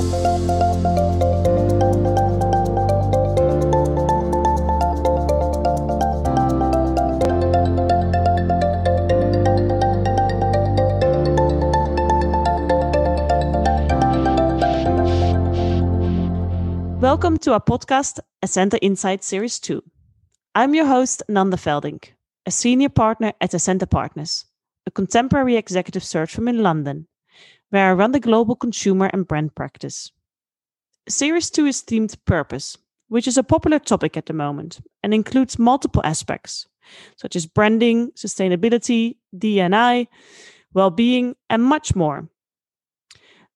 Welcome to our podcast, Ascenta Insight Series 2. I'm your host, Nanda Veldink, a senior partner at Ascenta Partners, a contemporary executive search firm in London, where I run the global consumer and brand practice. Series 2 is themed Purpose, which is a popular topic at the moment and includes multiple aspects, such as branding, sustainability, DNI, well being, and much more.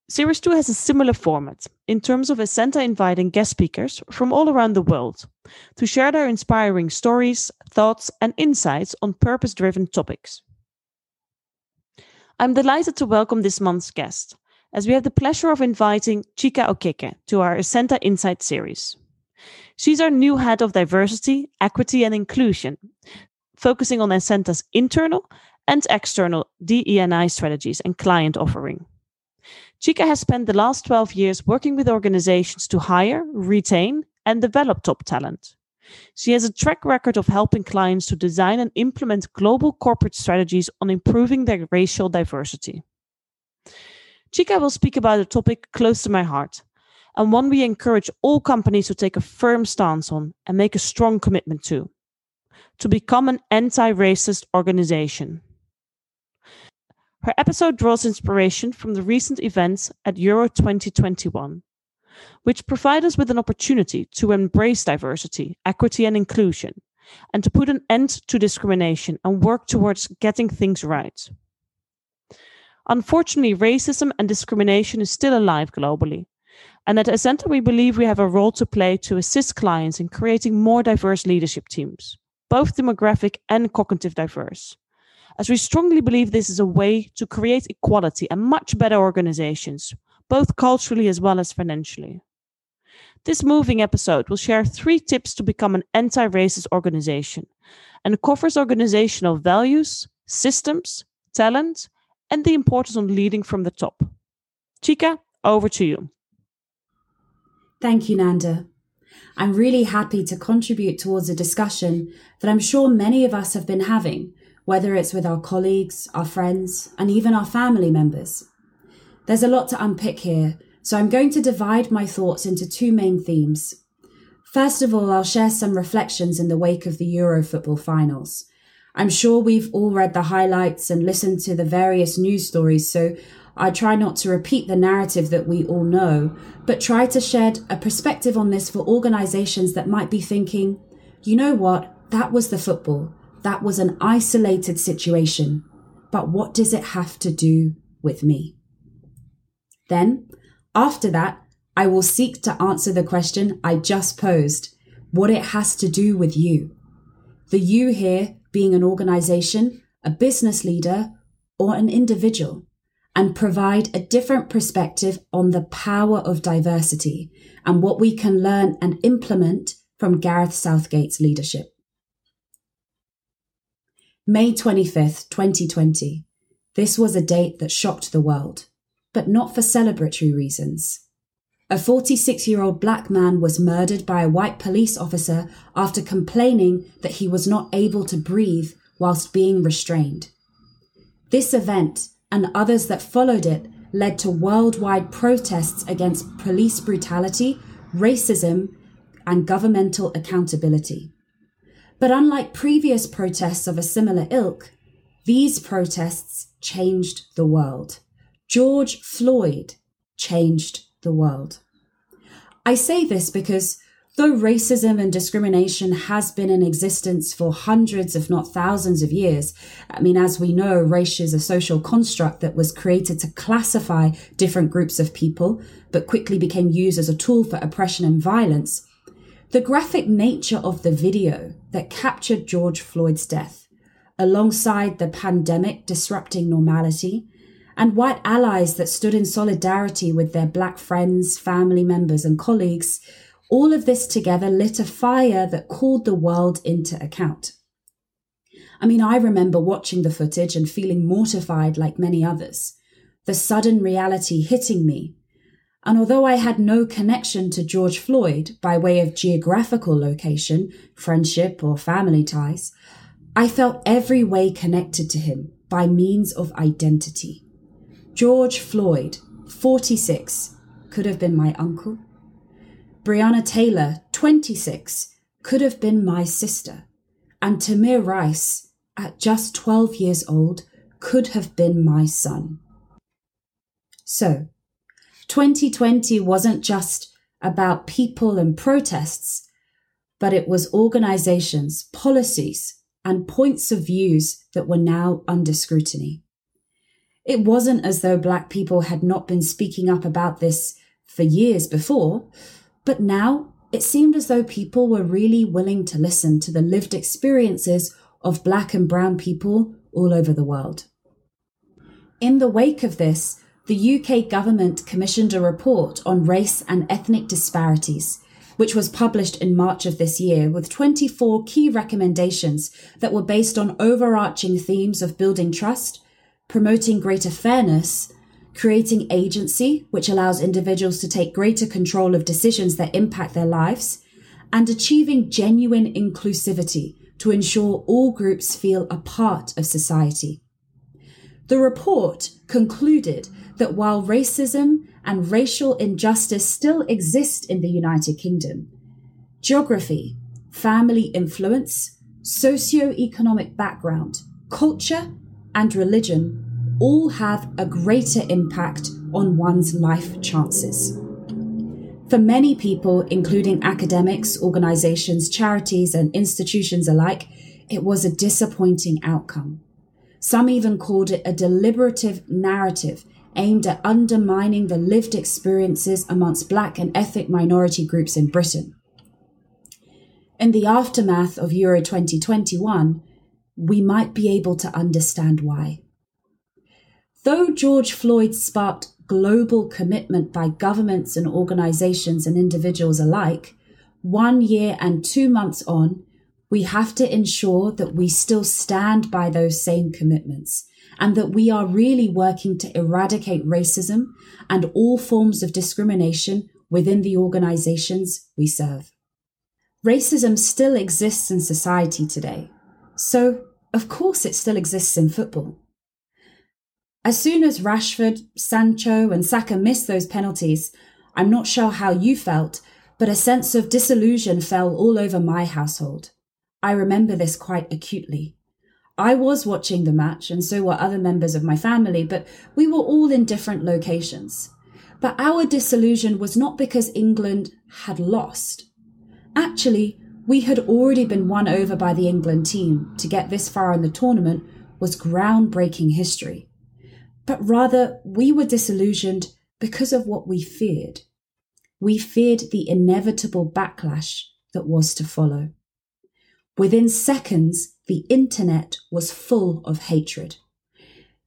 Series 2 has a similar format in terms of Ascenta inviting guest speakers from all around the world to share their inspiring stories, thoughts, and insights on purpose driven topics. I'm delighted to welcome this month's guest, as we have the pleasure of inviting Chika Okeke to our Ascenta Insight series. She's our new head of diversity, equity, and inclusion, focusing on Ascenta's internal and external DEI strategies and client offering. Chika has spent the last 12 years working with organizations to hire, retain, and develop top talent. She has a track record of helping clients to design and implement global corporate strategies on improving their racial diversity. Chika will speak about a topic close to my heart and one we encourage all companies to take a firm stance on and make a strong commitment to to become an anti racist organization. Her episode draws inspiration from the recent events at Euro 2021, which provide us with an opportunity to embrace diversity, equity, and inclusion, and to put an end to discrimination and work towards getting things right. Unfortunately, racism and discrimination is still alive globally. And at Ascenta, we believe we have a role to play to assist clients in creating more diverse leadership teams, both demographic and cognitive diverse as we strongly believe this is a way to create equality and much better organizations, both culturally as well as financially. This moving episode will share three tips to become an anti racist organization and covers organizational values, systems, talent, and the importance on leading from the top. Chika, over to you. Thank you, Nanda. I'm really happy to contribute towards a discussion that I'm sure many of us have been having whether it's with our colleagues, our friends, and even our family members. There's a lot to unpick here, so I'm going to divide my thoughts into two main themes. First of all, I'll share some reflections in the wake of the Euro football finals. I'm sure we've all read the highlights and listened to the various news stories, so I try not to repeat the narrative that we all know, but try to shed a perspective on this for organizations that might be thinking, you know what, that was the football. That was an isolated situation. But what does it have to do with me? Then, after that, I will seek to answer the question I just posed what it has to do with you. The you here being an organization, a business leader, or an individual, and provide a different perspective on the power of diversity and what we can learn and implement from Gareth Southgate's leadership. May 25th, 2020. This was a date that shocked the world, but not for celebratory reasons. A 46 year old black man was murdered by a white police officer after complaining that he was not able to breathe whilst being restrained. This event and others that followed it led to worldwide protests against police brutality, racism, and governmental accountability. But unlike previous protests of a similar ilk, these protests changed the world. George Floyd changed the world. I say this because though racism and discrimination has been in existence for hundreds, if not thousands of years, I mean, as we know, race is a social construct that was created to classify different groups of people, but quickly became used as a tool for oppression and violence. The graphic nature of the video that captured George Floyd's death, alongside the pandemic disrupting normality, and white allies that stood in solidarity with their black friends, family members, and colleagues, all of this together lit a fire that called the world into account. I mean, I remember watching the footage and feeling mortified like many others. The sudden reality hitting me And although I had no connection to George Floyd by way of geographical location, friendship, or family ties, I felt every way connected to him by means of identity. George Floyd, 46, could have been my uncle. Breonna Taylor, 26, could have been my sister. And Tamir Rice, at just 12 years old, could have been my son. So, 2020 wasn't just about people and protests, but it was organizations, policies, and points of views that were now under scrutiny. It wasn't as though black people had not been speaking up about this for years before, but now it seemed as though people were really willing to listen to the lived experiences of black and brown people all over the world. In the wake of this, the UK government commissioned a report on race and ethnic disparities, which was published in March of this year with 24 key recommendations that were based on overarching themes of building trust, promoting greater fairness, creating agency, which allows individuals to take greater control of decisions that impact their lives, and achieving genuine inclusivity to ensure all groups feel a part of society. The report concluded that while racism and racial injustice still exist in the United Kingdom, geography, family influence, socio-economic background, culture, and religion all have a greater impact on one's life chances. For many people, including academics, organizations, charities, and institutions alike, it was a disappointing outcome. Some even called it a deliberative narrative aimed at undermining the lived experiences amongst black and ethnic minority groups in Britain. In the aftermath of Euro 2021, we might be able to understand why. Though George Floyd sparked global commitment by governments and organizations and individuals alike, one year and two months on, we have to ensure that we still stand by those same commitments and that we are really working to eradicate racism and all forms of discrimination within the organizations we serve. Racism still exists in society today, so of course it still exists in football. As soon as Rashford, Sancho, and Saka missed those penalties, I'm not sure how you felt, but a sense of disillusion fell all over my household. I remember this quite acutely. I was watching the match, and so were other members of my family, but we were all in different locations. But our disillusion was not because England had lost. Actually, we had already been won over by the England team to get this far in the tournament was groundbreaking history. But rather, we were disillusioned because of what we feared. We feared the inevitable backlash that was to follow. Within seconds, the internet was full of hatred.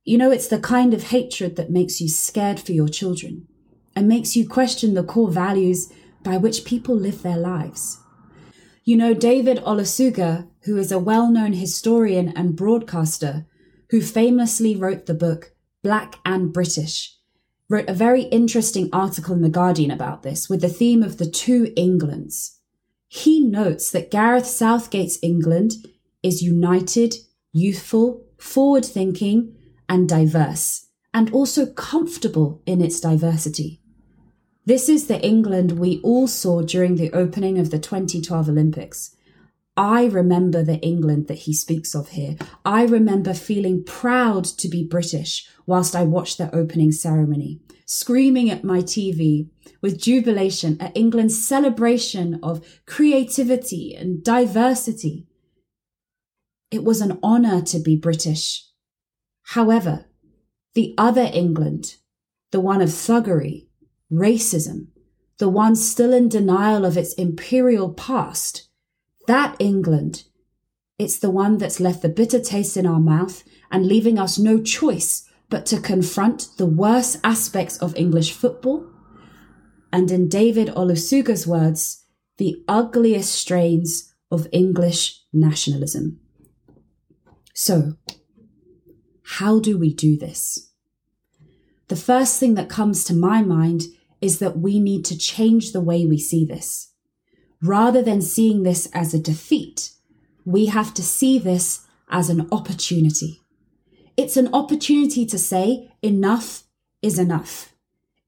You know, it's the kind of hatred that makes you scared for your children and makes you question the core values by which people live their lives. You know, David Olusoga, who is a well known historian and broadcaster, who famously wrote the book Black and British, wrote a very interesting article in The Guardian about this with the theme of the two Englands. He notes that Gareth Southgate's England is united, youthful, forward thinking, and diverse, and also comfortable in its diversity. This is the England we all saw during the opening of the 2012 Olympics. I remember the England that he speaks of here. I remember feeling proud to be British whilst I watched the opening ceremony, screaming at my TV with jubilation at England's celebration of creativity and diversity. It was an honour to be British. However, the other England, the one of thuggery, racism, the one still in denial of its imperial past, that England, it's the one that's left the bitter taste in our mouth and leaving us no choice but to confront the worst aspects of English football, and in David Olusoga's words, the ugliest strains of English nationalism. So, how do we do this? The first thing that comes to my mind is that we need to change the way we see this. Rather than seeing this as a defeat, we have to see this as an opportunity. It's an opportunity to say enough is enough.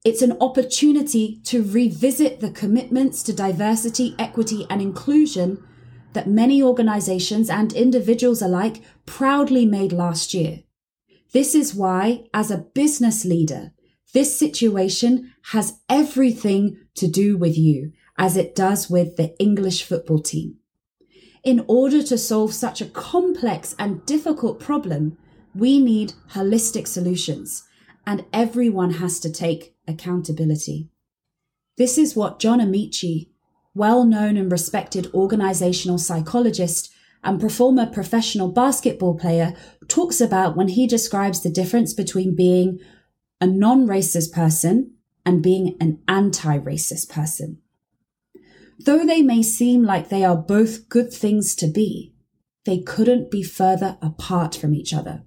It's an opportunity to revisit the commitments to diversity, equity, and inclusion that many organizations and individuals alike proudly made last year. This is why, as a business leader, this situation has everything to do with you, as it does with the English football team. In order to solve such a complex and difficult problem, we need holistic solutions, and everyone has to take accountability. This is what John Amaechi, well known and respected organizational psychologist and former professional basketball player, talks about when he describes the difference between being a non racist person and being an anti racist person. Though they may seem like they are both good things to be, they couldn't be further apart from each other.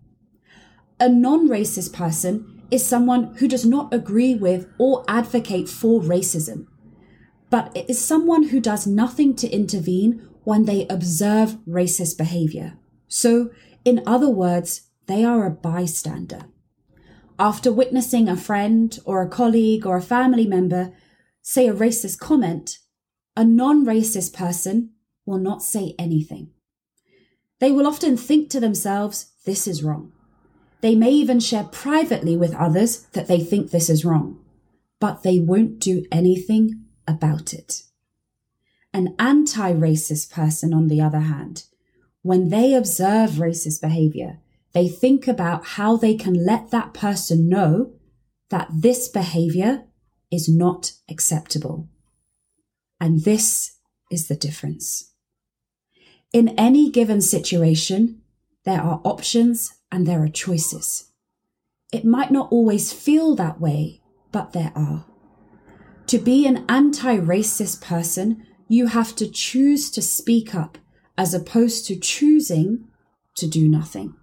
A non racist person is someone who does not agree with or advocate for racism, but it is someone who does nothing to intervene when they observe racist behavior. So, in other words, they are a bystander. After witnessing a friend or a colleague or a family member say a racist comment, a non racist person will not say anything. They will often think to themselves, this is wrong. They may even share privately with others that they think this is wrong, but they won't do anything about it. An anti racist person, on the other hand, when they observe racist behavior, they think about how they can let that person know that this behavior is not acceptable. And this is the difference. In any given situation, there are options and there are choices. It might not always feel that way, but there are. To be an anti racist person, you have to choose to speak up as opposed to choosing to do nothing.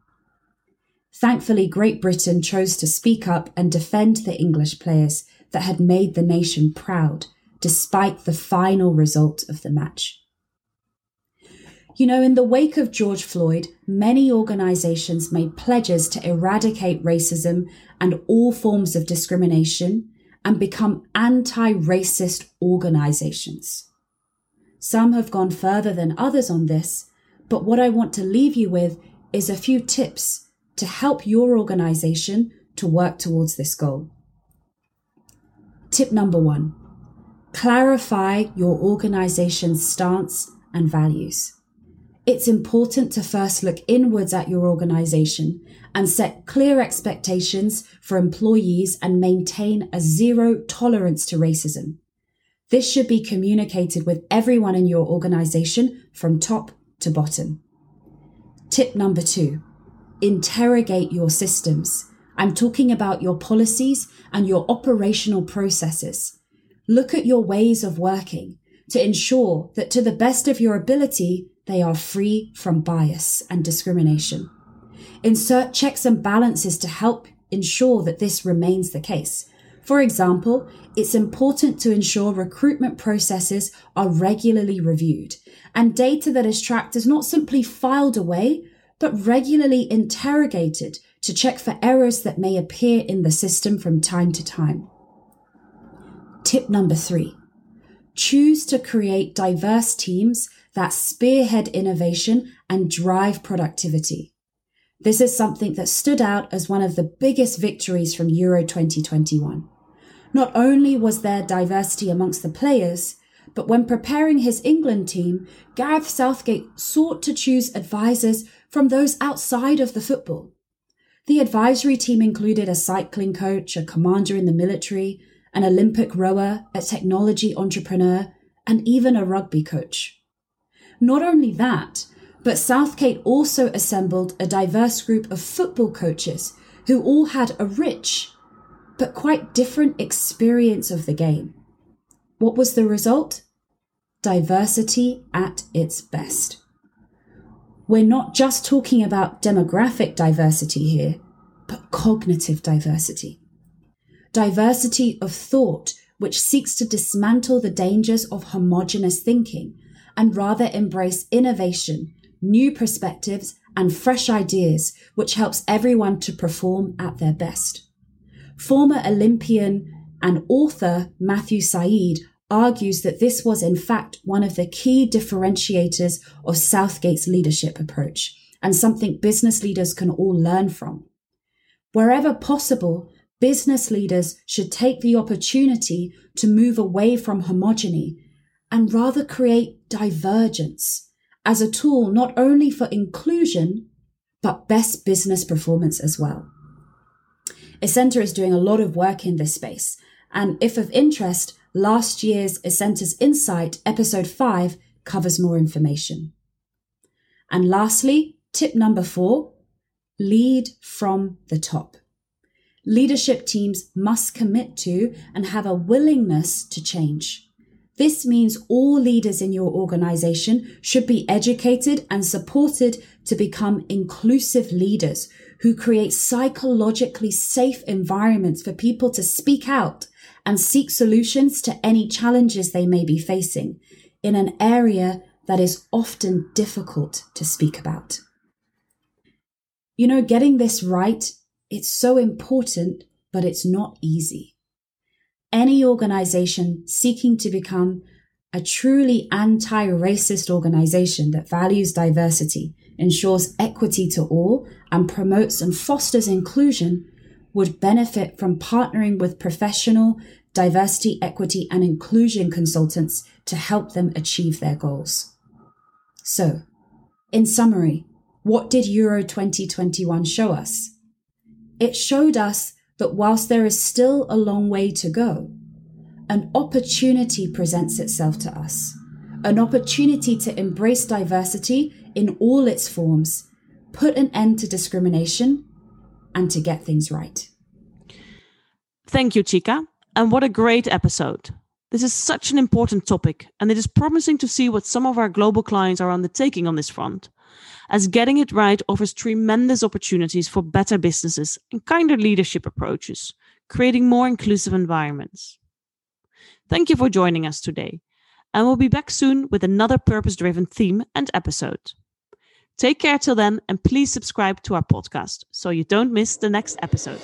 Thankfully, Great Britain chose to speak up and defend the English players that had made the nation proud, despite the final result of the match. You know, in the wake of George Floyd, many organizations made pledges to eradicate racism and all forms of discrimination and become anti racist organizations. Some have gone further than others on this, but what I want to leave you with is a few tips to help your organization to work towards this goal. Tip number one clarify your organization's stance and values it's important to first look inwards at your organization and set clear expectations for employees and maintain a zero tolerance to racism. This should be communicated with everyone in your organization from top to bottom. Tip number two, interrogate your systems. I'm talking about your policies and your operational processes. Look at your ways of working to ensure that to the best of your ability, they are free from bias and discrimination. Insert checks and balances to help ensure that this remains the case. For example, it's important to ensure recruitment processes are regularly reviewed and data that is tracked is not simply filed away, but regularly interrogated to check for errors that may appear in the system from time to time. Tip number three choose to create diverse teams that spearhead innovation and drive productivity. This is something that stood out as one of the biggest victories from Euro 2021. Not only was there diversity amongst the players, but when preparing his England team, Gareth Southgate sought to choose advisors from those outside of the football. The advisory team included a cycling coach, a commander in the military, an Olympic rower, a technology entrepreneur, and even a rugby coach. Not only that, but Southgate also assembled a diverse group of football coaches who all had a rich but quite different experience of the game. What was the result? Diversity at its best. We're not just talking about demographic diversity here, but cognitive diversity. Diversity of thought which seeks to dismantle the dangers of homogenous thinking and rather embrace innovation, new perspectives, and fresh ideas, which helps everyone to perform at their best. Former Olympian and author Matthew Syed argues that this was in fact one of the key differentiators of Southgate's leadership approach and something business leaders can all learn from. Wherever possible, business leaders should take the opportunity to move away from homogeny and rather create divergence as a tool not only for inclusion, but best business performance as well. Ascenta is doing a lot of work in this space. And if of interest, last year's Ascenta's Insight, episode 5, covers more information. And lastly, tip number four lead from the top. Leadership teams must commit to and have a willingness to change. This means all leaders in your organization should be educated and supported to become inclusive leaders who create psychologically safe environments for people to speak out and seek solutions to any challenges they may be facing in an area that is often difficult to speak about. You know, getting this right, it's so important, but it's not easy. Any organization seeking to become a truly anti-racist organization that values diversity, ensures equity to all, and promotes and fosters inclusion would benefit from partnering with professional diversity, equity, and inclusion consultants to help them achieve their goals. So, in summary, what did Euro 2021 show us? It showed us that whilst there is still a long way to go, an opportunity presents itself to us. An opportunity to embrace diversity in all its forms, put an end to discrimination, and to get things right. Thank you, Chika. And what a great episode. This is such an important topic, and it is promising to see what some of our global clients are undertaking on this front as getting it right offers tremendous opportunities for better businesses and kinder leadership approaches, creating more inclusive environments. Thank you for joining us today, and we'll be back soon with another purpose driven theme and episode. Take care till then, and please subscribe to our podcast so you don't miss the next episode.